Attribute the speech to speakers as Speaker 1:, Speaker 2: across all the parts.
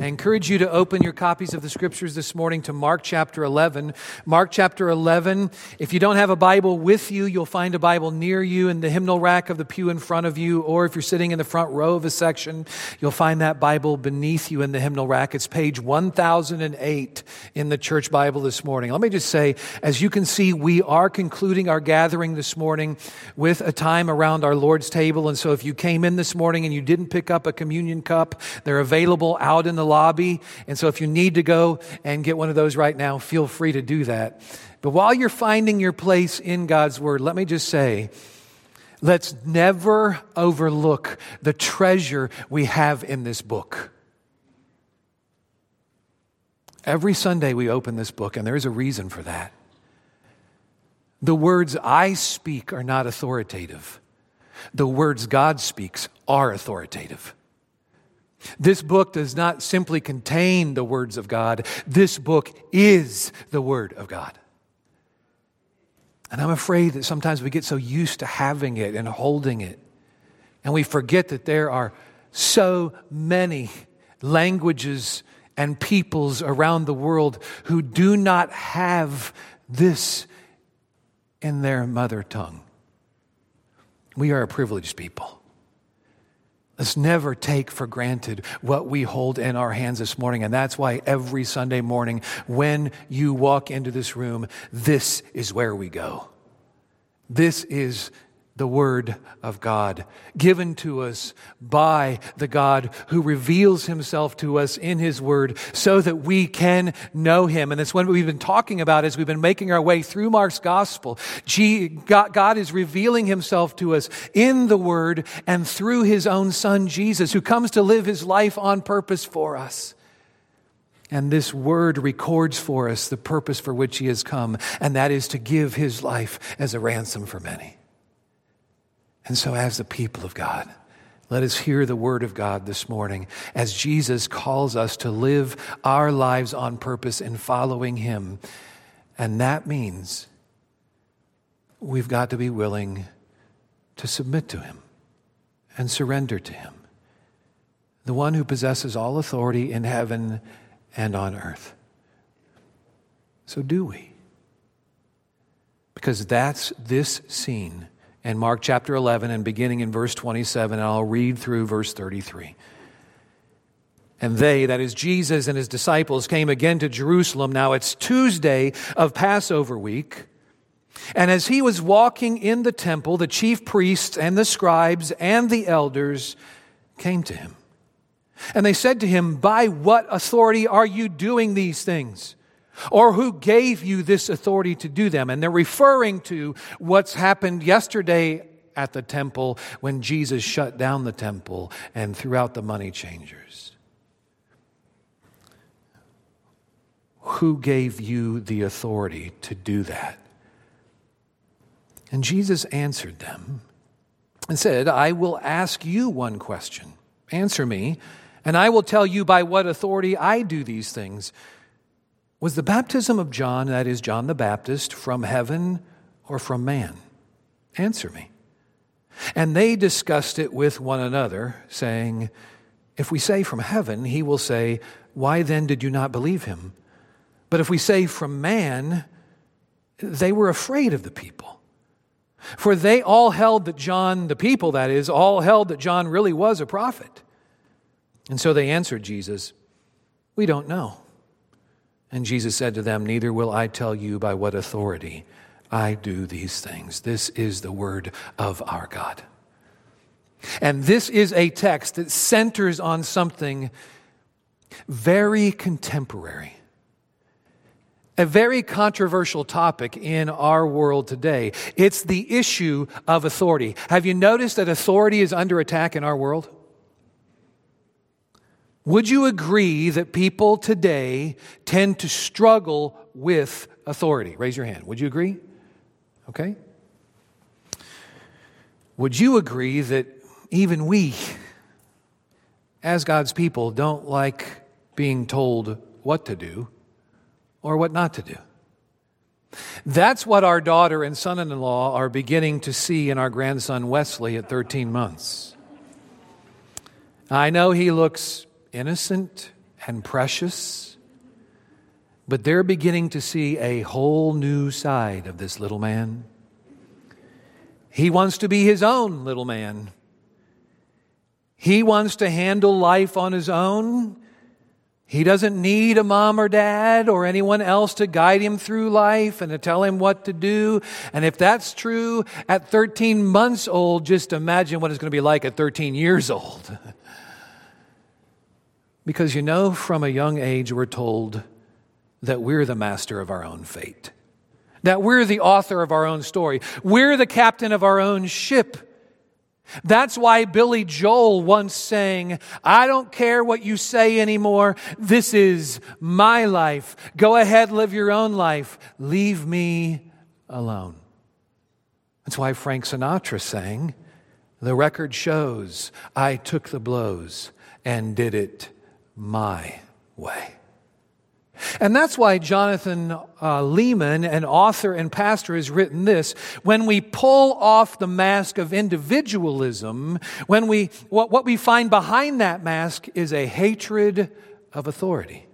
Speaker 1: I encourage you to open your copies of the scriptures this morning to Mark chapter 11. Mark chapter 11. If you don't have a Bible with you, you'll find a Bible near you in the hymnal rack of the pew in front of you, or if you're sitting in the front row of a section, you'll find that Bible beneath you in the hymnal rack. It's page 1008 in the church Bible this morning. Let me just say, as you can see, we are concluding our gathering this morning with a time around our Lord's table. And so if you came in this morning and you didn't pick up a communion cup, they're available out in the lobby. And so if you need to go and get one of those right now, feel free to do that. But while you're finding your place in God's Word, let me just say, let's never overlook the treasure we have in this book. Every Sunday we open this book, and there is a reason for that. The words I speak are not authoritative. The words God speaks are authoritative. This book does not simply contain the words of God, this book is the Word of God. And I'm afraid that sometimes we get so used to having it and holding it, and we forget that there are so many languages and peoples around the world who do not have this in their mother tongue. We are a privileged people. Let's never take for granted what we hold in our hands this morning. And that's why every Sunday morning, when you walk into this room, this is where we go. This is the Word of God, given to us by the God who reveals Himself to us in His Word so that we can know Him. And that's what we've been talking about as we've been making our way through Mark's Gospel. God is revealing Himself to us in the Word and through His own Son, Jesus, who comes to live His life on purpose for us. And this word records for us the purpose for which he has come, and that is to give his life as a ransom for many. And so, as the people of God, let us hear the word of God this morning as Jesus calls us to live our lives on purpose in following him. And that means we've got to be willing to submit to him and surrender to him, the one who possesses all authority in heaven and on earth. So, do we? Because that's this scene and Mark chapter 11 and beginning in verse 27, and I'll read through verse 33. And they, that is Jesus and his disciples, came again to Jerusalem. Now it's Tuesday of Passover week. And as he was walking in the temple, the chief priests and the scribes and the elders came to him. And they said to him, By what authority are you doing these things? Or who gave you this authority to do them? And they're referring to what's happened yesterday at the temple when Jesus shut down the temple and threw out the money changers. Who gave you the authority to do that? And Jesus answered them and said, I will ask you one question. Answer me, and I will tell you by what authority I do these things. Was the baptism of John, that is John the Baptist, from heaven or from man? Answer me. And they discussed it with one another, saying, If we say from heaven, he will say, Why then did you not believe him? But if we say from man, they were afraid of the people. For they all held that John, the people that is, all held that John really was a prophet. And so they answered Jesus, We don't know. And Jesus said to them, Neither will I tell you by what authority I do these things. This is the word of our God. And this is a text that centers on something very contemporary, a very controversial topic in our world today. It's the issue of authority. Have you noticed that authority is under attack in our world? Would you agree that people today tend to struggle with authority? Raise your hand. Would you agree? Okay. Would you agree that even we, as God's people, don't like being told what to do or what not to do? That's what our daughter and son in law are beginning to see in our grandson Wesley at 13 months. I know he looks innocent and precious, but they're beginning to see a whole new side of this little man. He wants to be his own little man. He wants to handle life on his own. He doesn't need a mom or dad or anyone else to guide him through life and to tell him what to do. And if that's true at 13 months old, just imagine what it's going to be like at 13 years old. because you know, from a young age, we're told that we're the master of our own fate, that we're the author of our own story, we're the captain of our own ship. That's why Billy Joel once sang, I don't care what you say anymore. This is my life. Go ahead, live your own life. Leave me alone. That's why Frank Sinatra sang, The record shows I took the blows and did it my way. And that's why Jonathan uh, Leeman, an author and pastor, has written this. When we pull off the mask of individualism, when we, what, what we find behind that mask is a hatred of authority.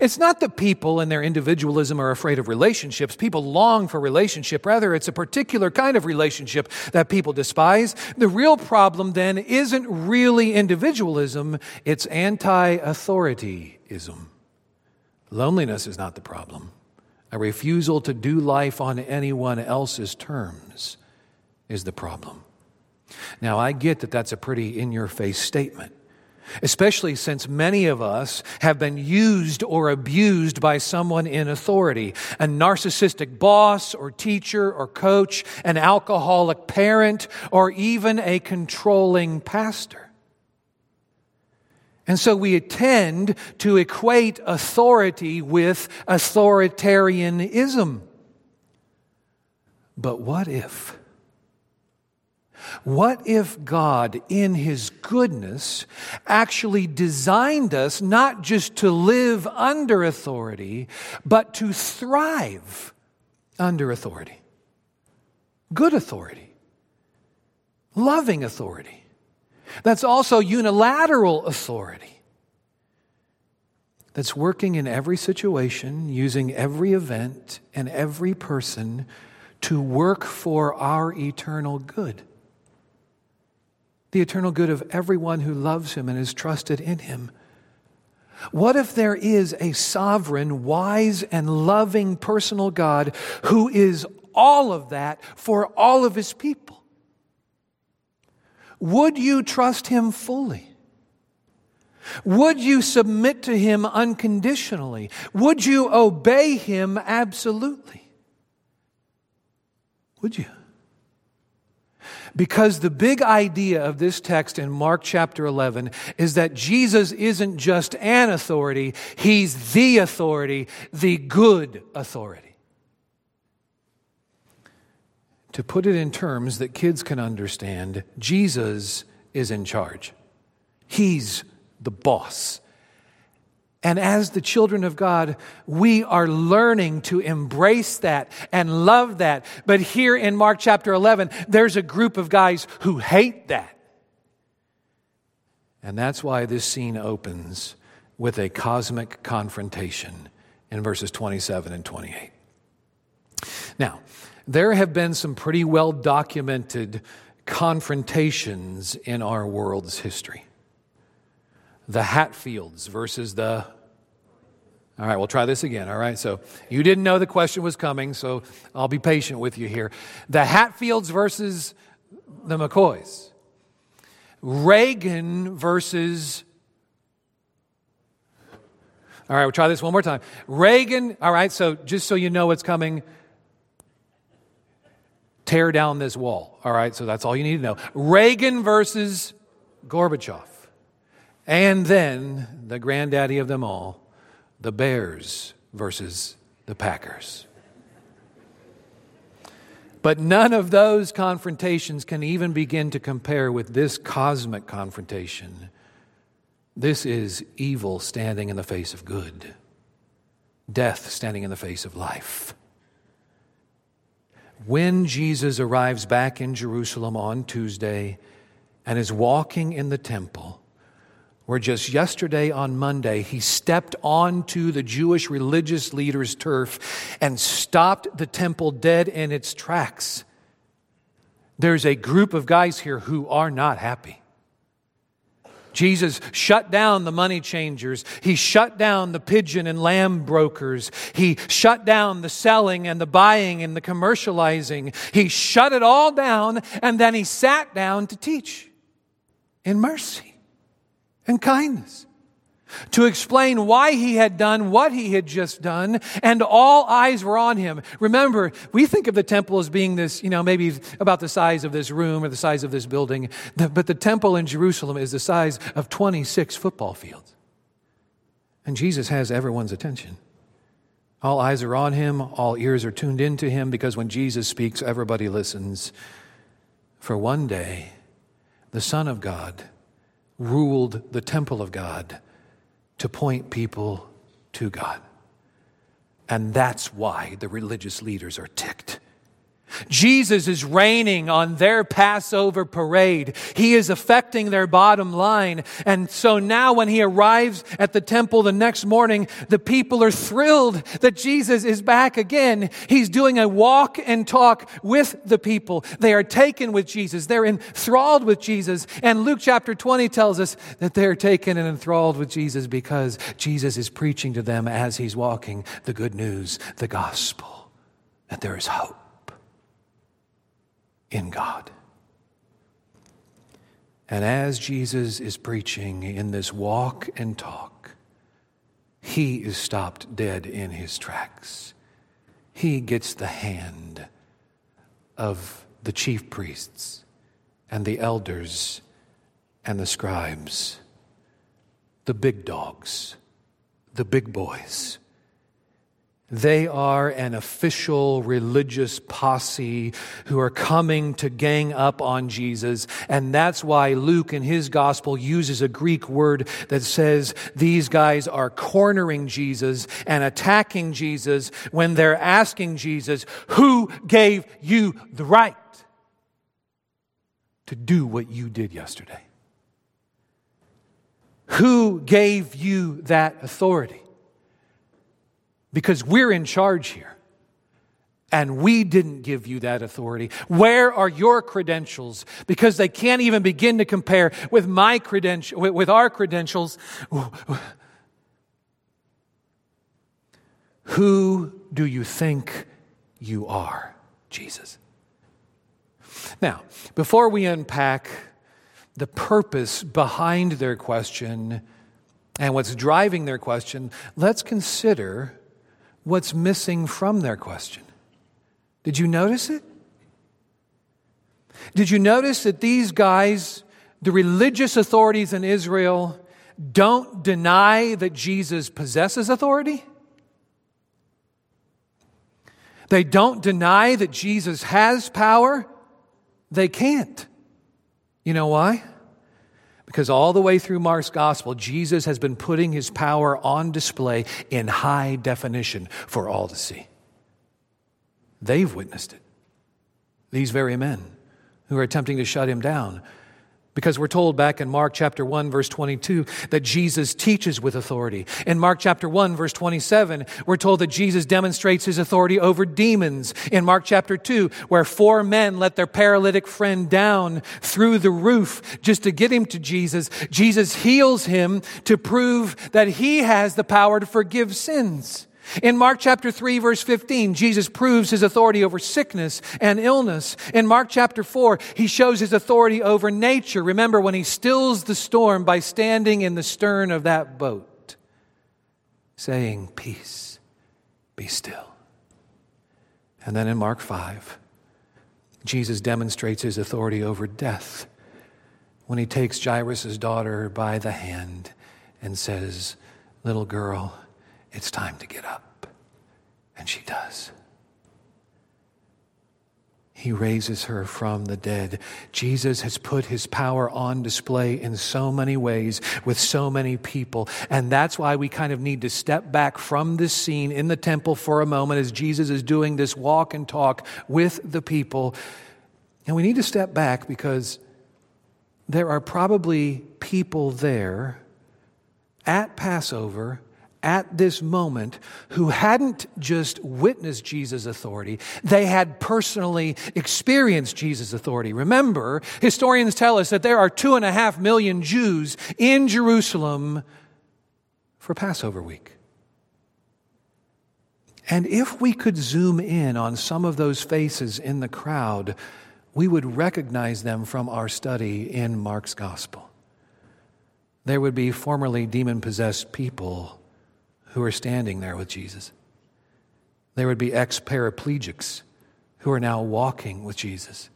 Speaker 1: It's not that people in their individualism are afraid of relationships. People long for relationship. Rather, it's a particular kind of relationship that people despise. The real problem then isn't really individualism, it's anti authorityism. Loneliness is not the problem. A refusal to do life on anyone else's terms is the problem. Now, I get that that's a pretty in your face statement, especially since many of us have been used or abused by someone in authority a narcissistic boss or teacher or coach, an alcoholic parent, or even a controlling pastor. And so we tend to equate authority with authoritarianism. But what if? What if God, in His goodness, actually designed us not just to live under authority, but to thrive under authority? Good authority, loving authority. That's also unilateral authority. That's working in every situation, using every event and every person to work for our eternal good. The eternal good of everyone who loves Him and is trusted in Him. What if there is a sovereign, wise, and loving personal God who is all of that for all of His people? Would you trust Him fully? Would you submit to Him unconditionally? Would you obey Him absolutely? Would you? Because the big idea of this text in Mark chapter 11 is that Jesus isn't just an authority, He's the authority, the good authority. to put it in terms that kids can understand, Jesus is in charge. He's the boss. And as the children of God, we are learning to embrace that and love that. But here in Mark chapter 11, there's a group of guys who hate that. And that's why this scene opens with a cosmic confrontation in verses 27 and 28. Now, there have been some pretty well documented confrontations in our world's history. The Hatfields versus the. All right, we'll try this again. All right, so you didn't know the question was coming, so I'll be patient with you here. The Hatfields versus the McCoys. Reagan versus all right, we'll try this one more time. Reagan, all right, so just so you know what's coming, tear down this wall. All right, so that's all you need to know. Reagan versus Gorbachev. And then the granddaddy of them all, the Bears versus the Packers. But none of those confrontations can even begin to compare with this cosmic confrontation. This is evil standing in the face of good, death standing in the face of life when Jesus arrives back in Jerusalem on Tuesday and is walking in the temple, where just yesterday on Monday, he stepped onto the Jewish religious leaders' turf and stopped the temple dead in its tracks. There's a group of guys here who are not happy. Jesus shut down the money changers. He shut down the pigeon and lamb brokers. He shut down the selling and the buying and the commercializing. He shut it all down and then he sat down to teach in mercy and kindness to explain why he had done what he had just done, and all eyes were on him. Remember, we think of the temple as being this, you know, maybe about the size of this room or the size of this building, but the temple in Jerusalem is the size of 26 football fields. And Jesus has everyone's attention. All eyes are on him, all ears are tuned into him, because when Jesus speaks, everybody listens. For one day, the Son of God, ruled the temple of God to point people to God. And that's why the religious leaders are ticked. Jesus is reigning on their Passover parade. He is affecting their bottom line. And so now when he arrives at the temple the next morning, the people are thrilled that Jesus is back again. He's doing a walk and talk with the people. They are taken with Jesus. They're enthralled with Jesus. And Luke chapter 20 tells us that they're taken and enthralled with Jesus because Jesus is preaching to them as he's walking the good news, the gospel, that there is hope in God. And as Jesus is preaching in this walk and talk, he is stopped dead in his tracks. He gets the hand of the chief priests and the elders and the scribes, the big dogs, the big boys they are an official religious posse who are coming to gang up on Jesus. And that's why Luke in his gospel uses a Greek word that says these guys are cornering Jesus and attacking Jesus when they're asking Jesus, Who gave you the right to do what you did yesterday? Who gave you that authority? Because we're in charge here. And we didn't give you that authority. Where are your credentials? Because they can't even begin to compare with my credential, with our credentials. Who do you think you are, Jesus? Now, before we unpack the purpose behind their question and what's driving their question, let's consider what's missing from their question. Did you notice it? Did you notice that these guys, the religious authorities in Israel, don't deny that Jesus possesses authority? They don't deny that Jesus has power. They can't. You know why? Because all the way through Mark's gospel, Jesus has been putting his power on display in high definition for all to see. They've witnessed it. These very men who are attempting to shut him down because we're told back in Mark chapter 1 verse 22 that Jesus teaches with authority. In Mark chapter 1 verse 27, we're told that Jesus demonstrates his authority over demons. In Mark chapter 2, where four men let their paralytic friend down through the roof just to get him to Jesus, Jesus heals him to prove that he has the power to forgive sins. In Mark chapter 3 verse 15, Jesus proves his authority over sickness and illness. In Mark chapter 4, he shows his authority over nature. Remember when he stills the storm by standing in the stern of that boat, saying, Peace, be still. And then in Mark 5, Jesus demonstrates his authority over death when he takes Jairus' daughter by the hand and says, Little girl, it's time to get up. And she does. He raises her from the dead. Jesus has put his power on display in so many ways with so many people. And that's why we kind of need to step back from this scene in the temple for a moment as Jesus is doing this walk and talk with the people. And we need to step back because there are probably people there at Passover at this moment who hadn't just witnessed Jesus' authority, they had personally experienced Jesus' authority. Remember, historians tell us that there are two and a half million Jews in Jerusalem for Passover week. And if we could zoom in on some of those faces in the crowd, we would recognize them from our study in Mark's gospel. There would be formerly demon possessed people who are standing there with Jesus. There would be ex paraplegics who are now walking with Jesus.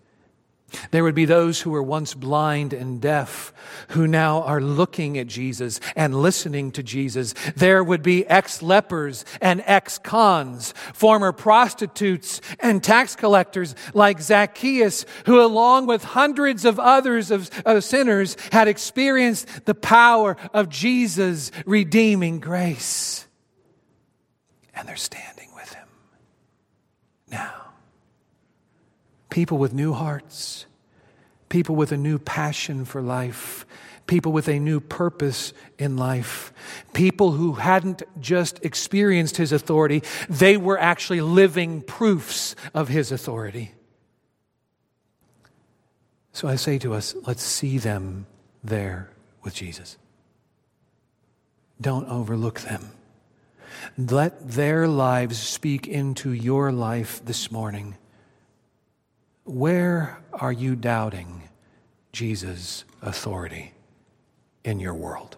Speaker 1: There would be those who were once blind and deaf who now are looking at Jesus and listening to Jesus. There would be ex lepers and ex cons, former prostitutes and tax collectors like Zacchaeus, who, along with hundreds of others of, of sinners, had experienced the power of Jesus' redeeming grace. And they're standing with him now people with new hearts, people with a new passion for life, people with a new purpose in life, people who hadn't just experienced his authority, they were actually living proofs of his authority. So I say to us, let's see them there with Jesus. Don't overlook them. Let their lives speak into your life this morning. Where are you doubting Jesus' authority in your world?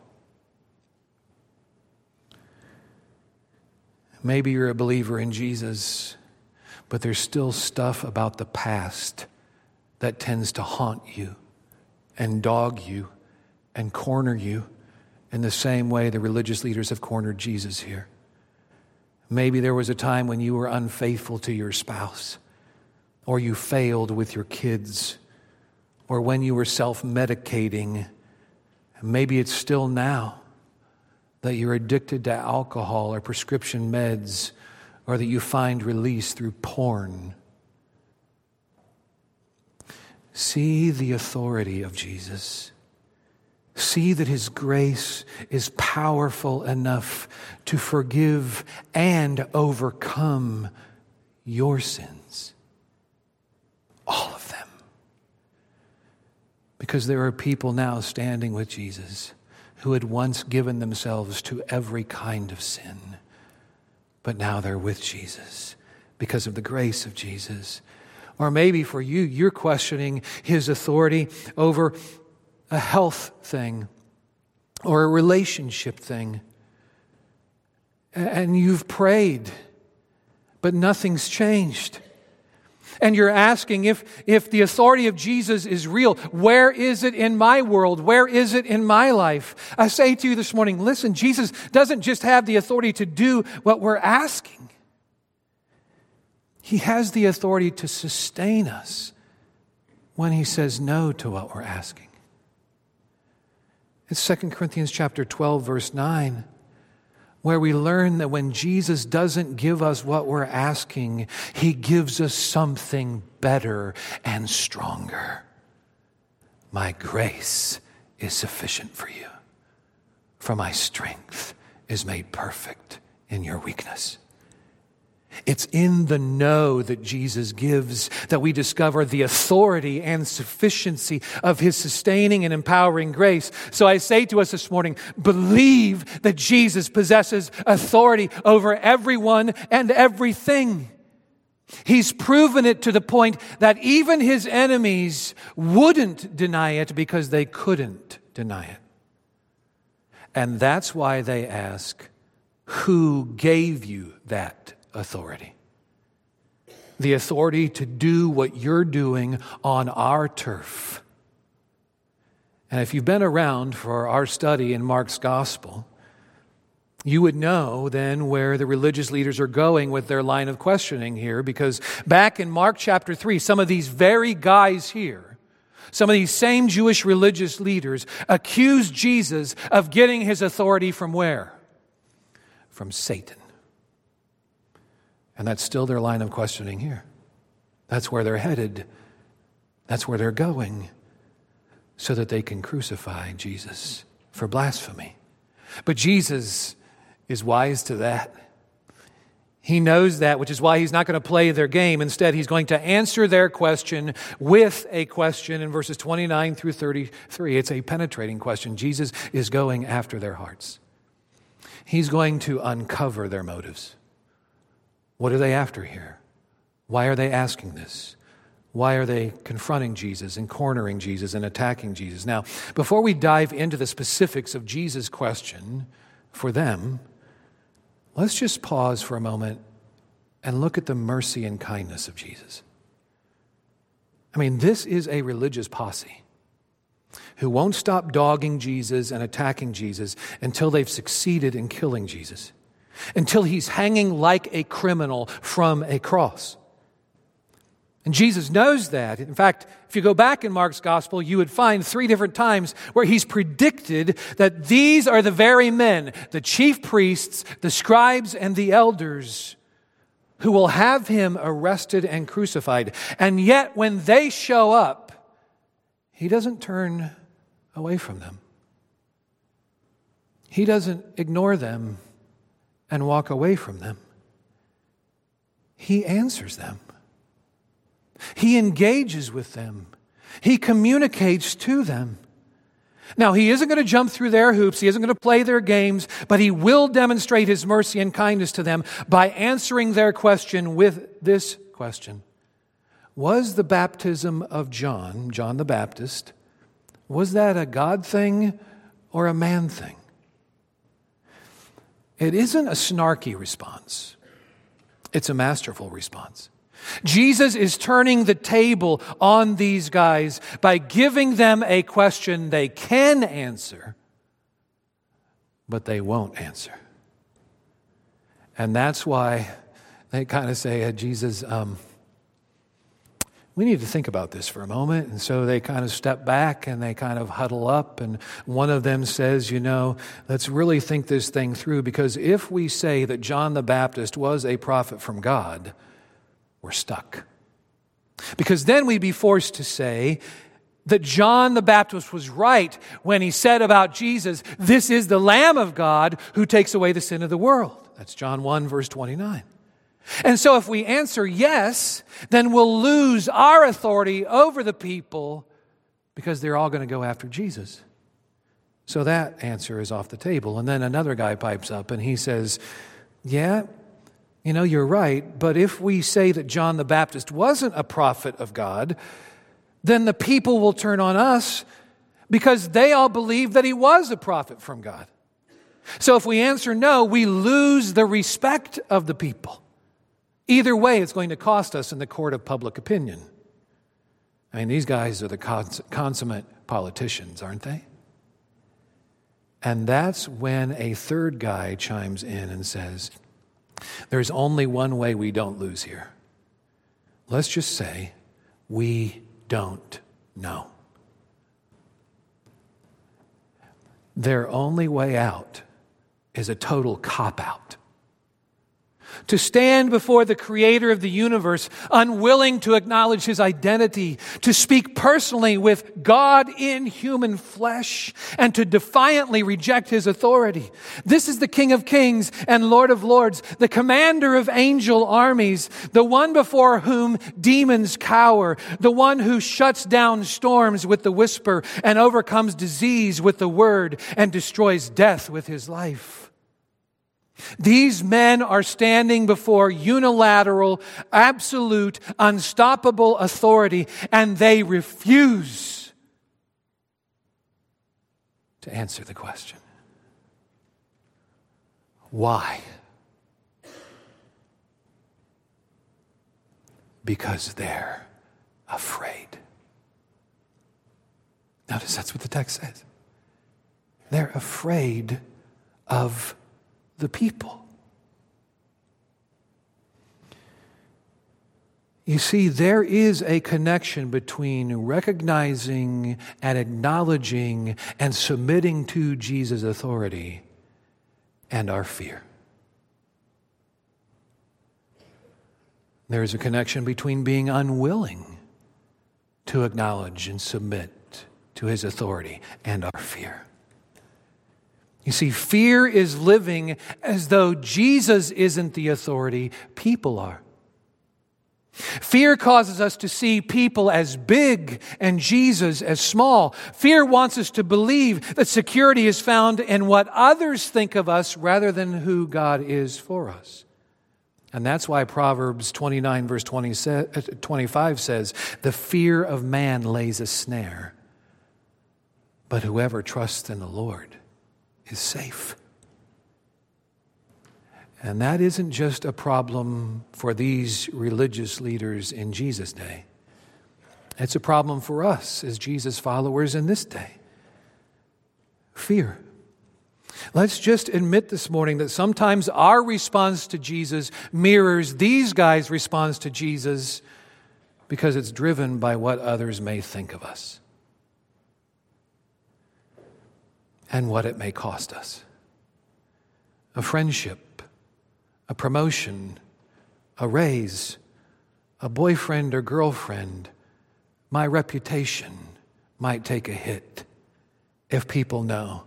Speaker 1: Maybe you're a believer in Jesus, but there's still stuff about the past that tends to haunt you and dog you and corner you in the same way the religious leaders have cornered Jesus here. Maybe there was a time when you were unfaithful to your spouse or you failed with your kids, or when you were self medicating. Maybe it's still now that you're addicted to alcohol or prescription meds, or that you find release through porn. See the authority of Jesus. See that His grace is powerful enough to forgive and overcome your sins. All of them. Because there are people now standing with Jesus who had once given themselves to every kind of sin, but now they're with Jesus because of the grace of Jesus. Or maybe for you, you're questioning his authority over a health thing or a relationship thing. And you've prayed, but nothing's changed and you're asking if, if the authority of Jesus is real, where is it in my world? Where is it in my life? I say to you this morning, listen, Jesus doesn't just have the authority to do what we're asking. He has the authority to sustain us when he says no to what we're asking. It's 2 Corinthians chapter 12 verse 9 where we learn that when Jesus doesn't give us what we're asking, he gives us something better and stronger. My grace is sufficient for you, for my strength is made perfect in your weakness. It's in the no that Jesus gives that we discover the authority and sufficiency of his sustaining and empowering grace. So I say to us this morning, believe that Jesus possesses authority over everyone and everything. He's proven it to the point that even his enemies wouldn't deny it because they couldn't deny it. And that's why they ask, Who gave you that authority. The authority to do what you're doing on our turf. And if you've been around for our study in Mark's gospel, you would know then where the religious leaders are going with their line of questioning here, because back in Mark chapter 3, some of these very guys here, some of these same Jewish religious leaders accused Jesus of getting his authority from where? From Satan. And that's still their line of questioning here. That's where they're headed. That's where they're going so that they can crucify Jesus for blasphemy. But Jesus is wise to that. He knows that, which is why he's not going to play their game. Instead, he's going to answer their question with a question in verses 29 through 33. It's a penetrating question. Jesus is going after their hearts. He's going to uncover their motives. What are they after here? Why are they asking this? Why are they confronting Jesus and cornering Jesus and attacking Jesus? Now, before we dive into the specifics of Jesus' question for them, Let's just pause for a moment and look at the mercy and kindness of Jesus. I mean, this is a religious posse who won't stop dogging Jesus and attacking Jesus until they've succeeded in killing Jesus, until he's hanging like a criminal from a cross. And Jesus knows that. In fact, if you go back in Mark's gospel, you would find three different times where he's predicted that these are the very men, the chief priests, the scribes, and the elders, who will have him arrested and crucified. And yet, when they show up, he doesn't turn away from them. He doesn't ignore them and walk away from them. He answers them. He engages with them, He communicates to them. Now, He isn't going to jump through their hoops, He isn't going to play their games, but He will demonstrate His mercy and kindness to them by answering their question with this question Was the baptism of John, John the Baptist, was that a God thing or a man thing? It isn't a snarky response. It's a masterful response. Jesus is turning the table on these guys by giving them a question they can answer, but they won't answer. And that's why they kind of say, Jesus, um, we need to think about this for a moment. And so they kind of step back and they kind of huddle up. And one of them says, You know, let's really think this thing through because if we say that John the Baptist was a prophet from God, we're stuck. Because then we'd be forced to say that John the Baptist was right when he said about Jesus, This is the Lamb of God who takes away the sin of the world. That's John 1, verse 29. And so if we answer yes, then we'll lose our authority over the people because they're all going to go after Jesus. So that answer is off the table. And then another guy pipes up and he says, Yeah, you know, you're right, but if we say that John the Baptist wasn't a prophet of God, then the people will turn on us because they all believe that he was a prophet from God. So if we answer no, we lose the respect of the people. Either way, it's going to cost us in the court of public opinion. I mean, these guys are the cons- consummate politicians, aren't they? And that's when a third guy chimes in and says, there's only one way we don't lose here. Let's just say we don't know. Their only way out is a total cop out to stand before the creator of the universe, unwilling to acknowledge his identity, to speak personally with God in human flesh, and to defiantly reject his authority. This is the King of kings and Lord of lords, the commander of angel armies, the one before whom demons cower, the one who shuts down storms with the whisper and overcomes disease with the word and destroys death with his life. These men are standing before unilateral, absolute, unstoppable authority, and they refuse to answer the question why? Because they're afraid. Notice that's what the text says. They're afraid of the people. You see, there is a connection between recognizing and acknowledging and submitting to Jesus' authority and our fear. There is a connection between being unwilling to acknowledge and submit to his authority and our fear. You see, fear is living as though Jesus isn't the authority, people are. Fear causes us to see people as big and Jesus as small. Fear wants us to believe that security is found in what others think of us rather than who God is for us. And that's why Proverbs 29, verse 20, uh, 25 says, The fear of man lays a snare, but whoever trusts in the Lord is safe. And that isn't just a problem for these religious leaders in Jesus' day. It's a problem for us as Jesus followers in this day. Fear. Let's just admit this morning that sometimes our response to Jesus mirrors these guys' response to Jesus because it's driven by what others may think of us and what it may cost us. A friendship a promotion, a raise, a boyfriend or girlfriend, my reputation might take a hit if people know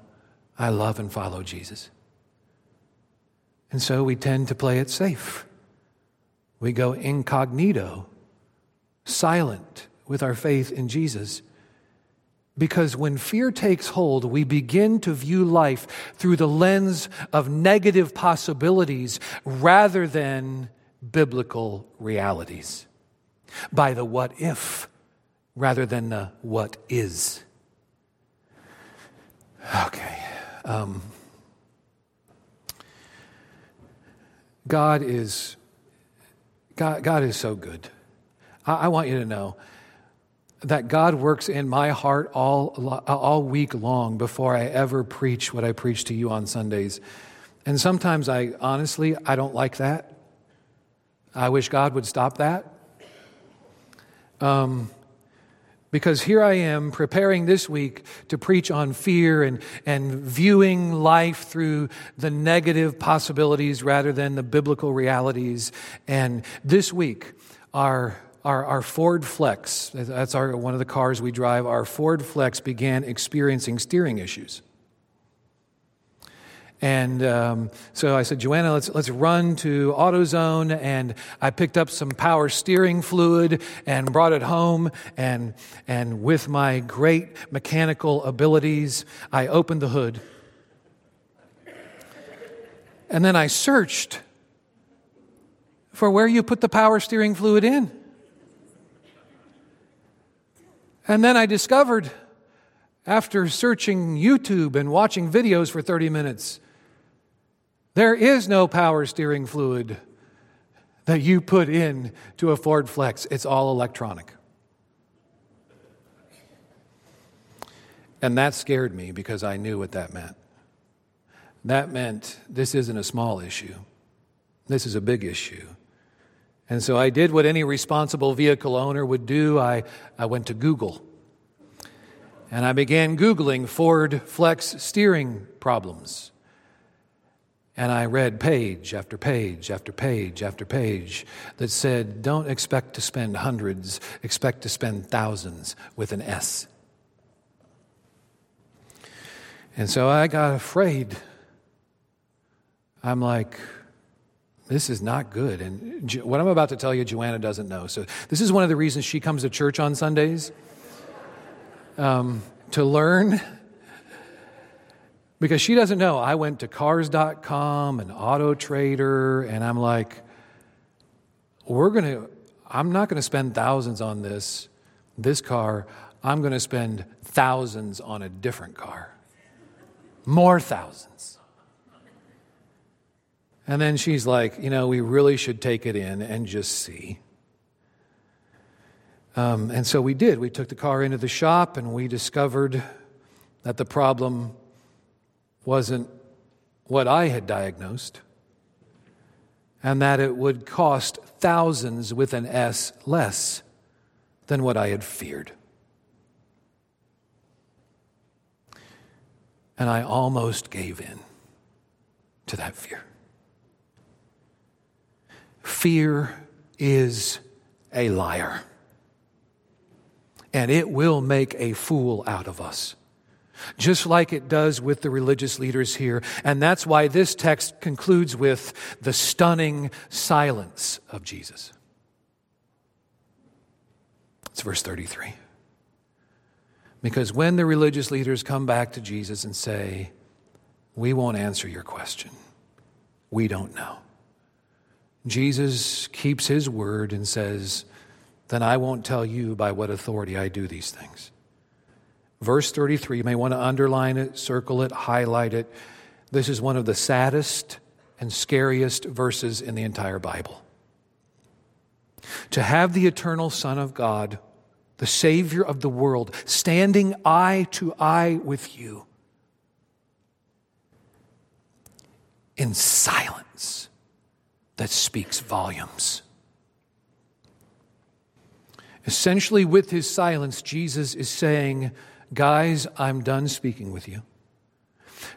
Speaker 1: I love and follow Jesus. And so we tend to play it safe. We go incognito, silent with our faith in Jesus because when fear takes hold, we begin to view life through the lens of negative possibilities rather than biblical realities. By the what if rather than the what is. Okay. Um, God is God, God is so good. I, I want you to know that God works in my heart all, all week long before I ever preach what I preach to you on Sundays. And sometimes I honestly, I don't like that. I wish God would stop that. Um, because here I am preparing this week to preach on fear and, and viewing life through the negative possibilities rather than the biblical realities. And this week, our our, our Ford Flex, that's our, one of the cars we drive, our Ford Flex began experiencing steering issues. And um, so I said, Joanna, let's, let's run to AutoZone. And I picked up some power steering fluid and brought it home. And, and with my great mechanical abilities, I opened the hood. And then I searched for where you put the power steering fluid in. And then I discovered, after searching YouTube and watching videos for 30 minutes, there is no power steering fluid that you put in to a Ford Flex. It's all electronic. And that scared me because I knew what that meant. That meant this isn't a small issue. This is a big issue. And so I did what any responsible vehicle owner would do. I, I went to Google and I began Googling Ford Flex steering problems. And I read page after page after page after page that said, don't expect to spend hundreds, expect to spend thousands with an S. And so I got afraid. I'm like, this is not good. And what I'm about to tell you, Joanna doesn't know. So, this is one of the reasons she comes to church on Sundays um, to learn because she doesn't know. I went to cars.com and Auto Trader, and I'm like, we're going to, I'm not going to spend thousands on this, this car. I'm going to spend thousands on a different car. More thousands. And then she's like, you know, we really should take it in and just see. Um, and so we did. We took the car into the shop and we discovered that the problem wasn't what I had diagnosed and that it would cost thousands with an S less than what I had feared. And I almost gave in to that fear. Fear is a liar, and it will make a fool out of us. just like it does with the religious leaders here. And that's why this text concludes with the stunning silence of Jesus. It's verse 33. Because when the religious leaders come back to Jesus and say, We won't answer your question, we don't know. Jesus keeps his word and says, Then I won't tell you by what authority I do these things. Verse 33, you may want to underline it, circle it, highlight it. This is one of the saddest and scariest verses in the entire Bible. To have the eternal Son of God, the Savior of the world, standing eye to eye with you in silence that speaks volumes. Essentially, with his silence, Jesus is saying, Guys, I'm done speaking with you.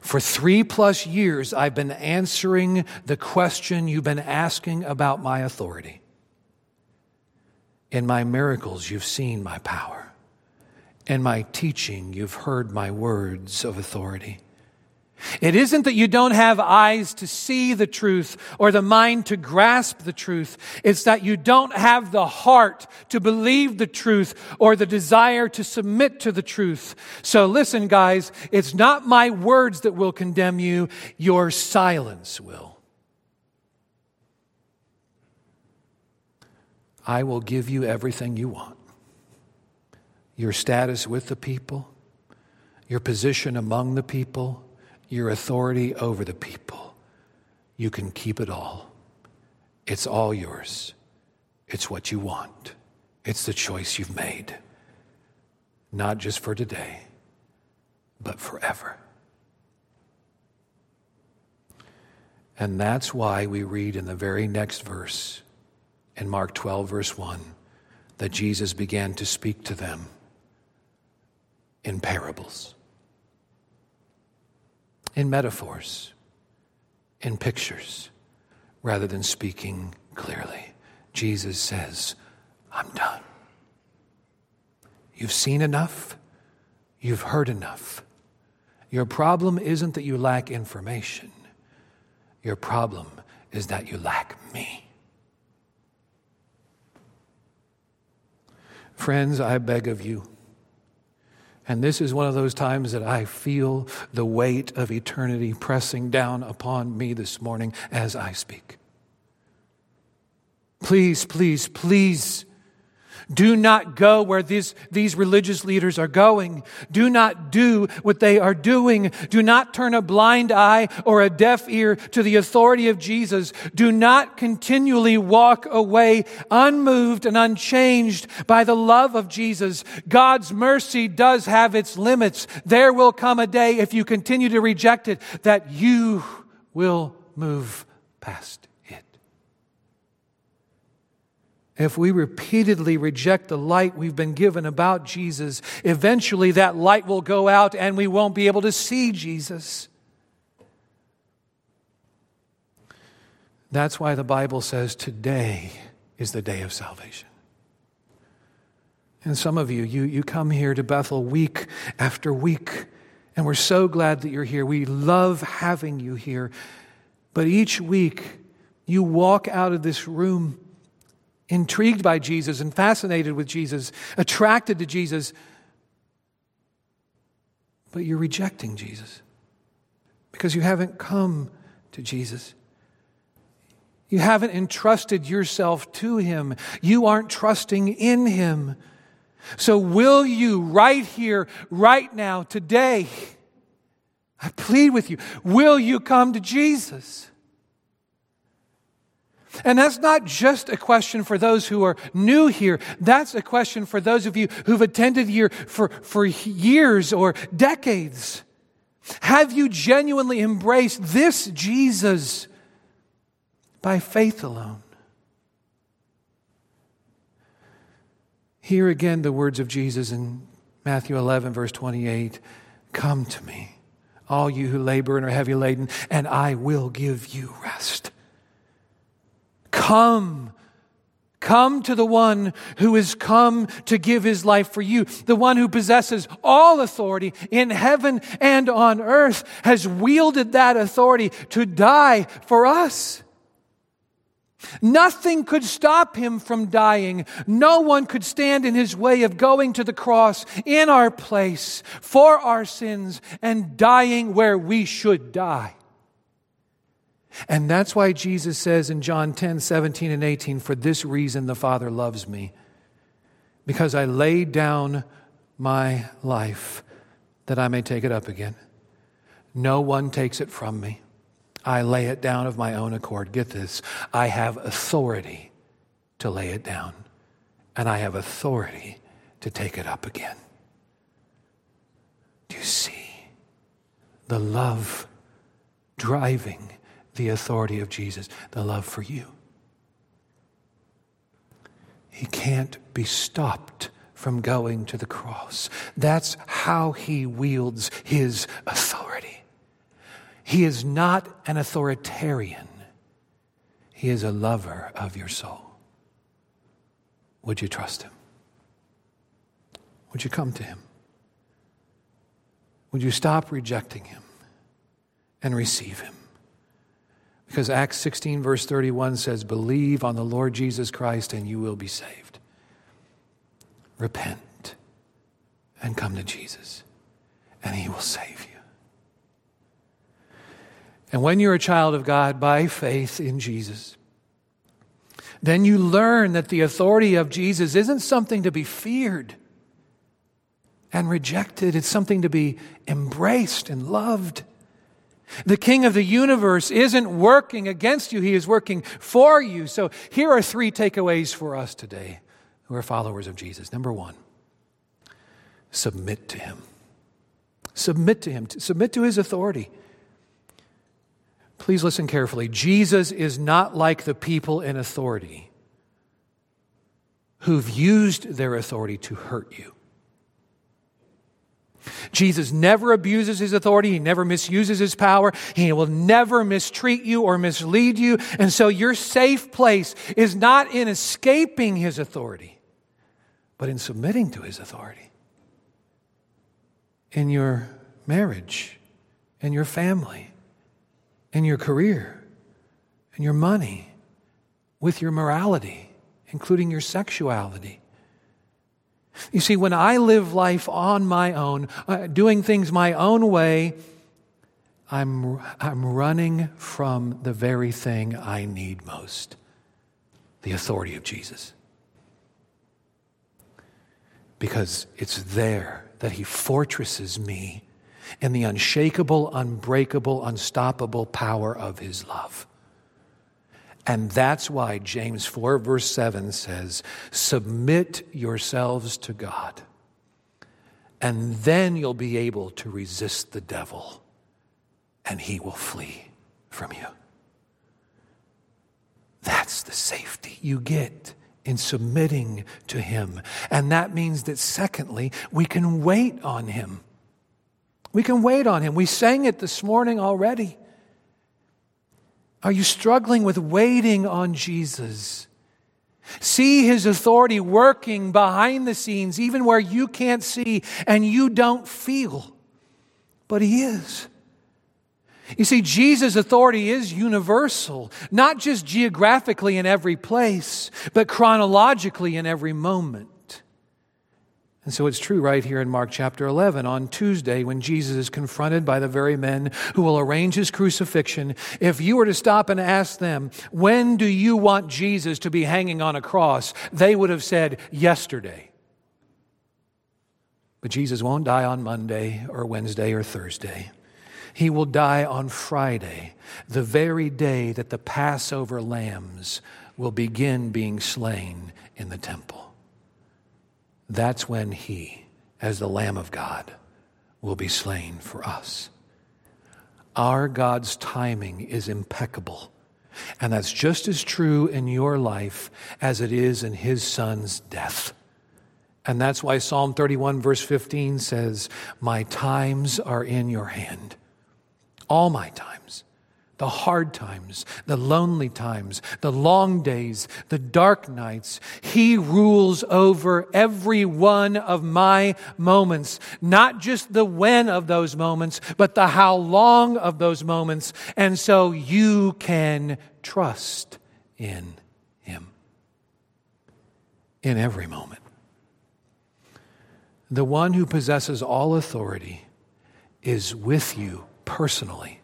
Speaker 1: For three plus years, I've been answering the question you've been asking about my authority. In my miracles, you've seen my power. In my teaching, you've heard my words of authority. It isn't that you don't have eyes to see the truth or the mind to grasp the truth. It's that you don't have the heart to believe the truth or the desire to submit to the truth. So listen, guys, it's not my words that will condemn you, your silence will. I will give you everything you want your status with the people, your position among the people your authority over the people, you can keep it all. It's all yours. It's what you want. It's the choice you've made. Not just for today, but forever. And that's why we read in the very next verse, in Mark 12, verse 1, that Jesus began to speak to them in parables in metaphors, in pictures, rather than speaking clearly. Jesus says, I'm done. You've seen enough, you've heard enough. Your problem isn't that you lack information, your problem is that you lack me. Friends, I beg of you and this is one of those times that I feel the weight of eternity pressing down upon me this morning as I speak. Please, please, please do not go where these, these religious leaders are going. Do not do what they are doing. Do not turn a blind eye or a deaf ear to the authority of Jesus. Do not continually walk away unmoved and unchanged by the love of Jesus. God's mercy does have its limits. There will come a day, if you continue to reject it, that you will move past If we repeatedly reject the light we've been given about Jesus, eventually that light will go out and we won't be able to see Jesus. That's why the Bible says today is the day of salvation. And some of you, you, you come here to Bethel week after week, and we're so glad that you're here. We love having you here. But each week, you walk out of this room intrigued by Jesus and fascinated with Jesus, attracted to Jesus, but you're rejecting Jesus because you haven't come to Jesus. You haven't entrusted yourself to Him. You aren't trusting in Him. So, will you, right here, right now, today, I plead with you, will you come to Jesus? And that's not just a question for those who are new here. That's a question for those of you who've attended here for, for years or decades. Have you genuinely embraced this Jesus by faith alone? Hear again the words of Jesus in Matthew 11, verse 28 Come to me, all you who labor and are heavy laden, and I will give you rest. Come, Come to the one who has come to give his life for you. The one who possesses all authority in heaven and on earth has wielded that authority to die for us. Nothing could stop him from dying. No one could stand in his way of going to the cross in our place for our sins and dying where we should die. And that's why Jesus says in John 10, 17, and 18, For this reason the Father loves me, because I laid down my life that I may take it up again. No one takes it from me. I lay it down of my own accord. Get this I have authority to lay it down, and I have authority to take it up again. Do you see the love driving the authority of Jesus, the love for you? He can't be stopped from going to the cross. That's how he wields his authority. He is not an authoritarian, He is a lover of your soul. Would you trust Him? Would you come to Him? Would you stop rejecting Him and receive Him? Because Acts 16, verse 31 says, Believe on the Lord Jesus Christ and you will be saved. Repent and come to Jesus, and He will save you. And when you're a child of God by faith in Jesus, then you learn that the authority of Jesus isn't something to be feared and rejected, it's something to be embraced and loved. The King of the universe isn't working against you, He is working for you. So here are three takeaways for us today who are followers of Jesus. Number one, submit to Him. Submit to Him, submit to His authority. Please listen carefully. Jesus is not like the people in authority who've used their authority to hurt you. Jesus never abuses his authority. He never misuses his power. He will never mistreat you or mislead you. And so your safe place is not in escaping his authority, but in submitting to his authority. In your marriage, in your family, in your career, in your money, with your morality, including your sexuality. You see, when I live life on my own, uh, doing things my own way, I'm, I'm running from the very thing I need most the authority of Jesus. Because it's there that He fortresses me in the unshakable, unbreakable, unstoppable power of his love. And that's why James 4, verse 7 says, Submit yourselves to God, and then you'll be able to resist the devil, and he will flee from you. That's the safety you get in submitting to him. And that means that, secondly, we can wait on him. We can wait on Him. We sang it this morning already. Are you struggling with waiting on Jesus? See His authority working behind the scenes, even where you can't see and you don't feel. But He is. You see, Jesus' authority is universal, not just geographically in every place, but chronologically in every moment. And so it's true right here in Mark chapter 11. On Tuesday, when Jesus is confronted by the very men who will arrange his crucifixion, if you were to stop and ask them, when do you want Jesus to be hanging on a cross? They would have said, yesterday. But Jesus won't die on Monday or Wednesday or Thursday. He will die on Friday, the very day that the Passover lambs will begin being slain in the temple that's when he, as the Lamb of God, will be slain for us. Our God's timing is impeccable. And that's just as true in your life as it is in his son's death. And that's why Psalm 31, verse 15 says, My times are in your hand. All my times. The hard times, the lonely times, the long days, the dark nights. He rules over every one of my moments, not just the when of those moments, but the how long of those moments. And so you can trust in Him in every moment. The one who possesses all authority is with you personally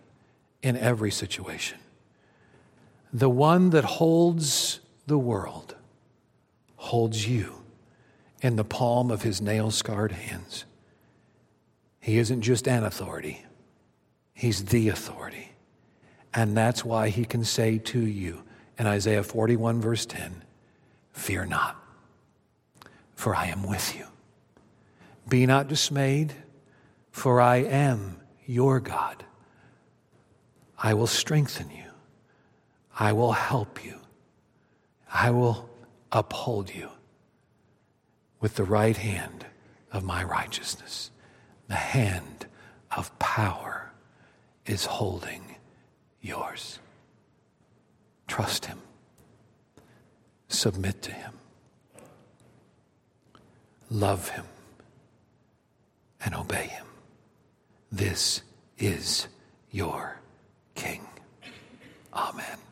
Speaker 1: in every situation. The one that holds the world holds you in the palm of his nail scarred hands. He isn't just an authority, he's the authority. And that's why he can say to you in Isaiah 41, verse 10, Fear not, for I am with you. Be not dismayed, for I am your God. I will strengthen you. I will help you. I will uphold you with the right hand of my righteousness. The hand of power is holding yours. Trust Him, submit to Him, love Him, and obey Him. This is your King. Amen.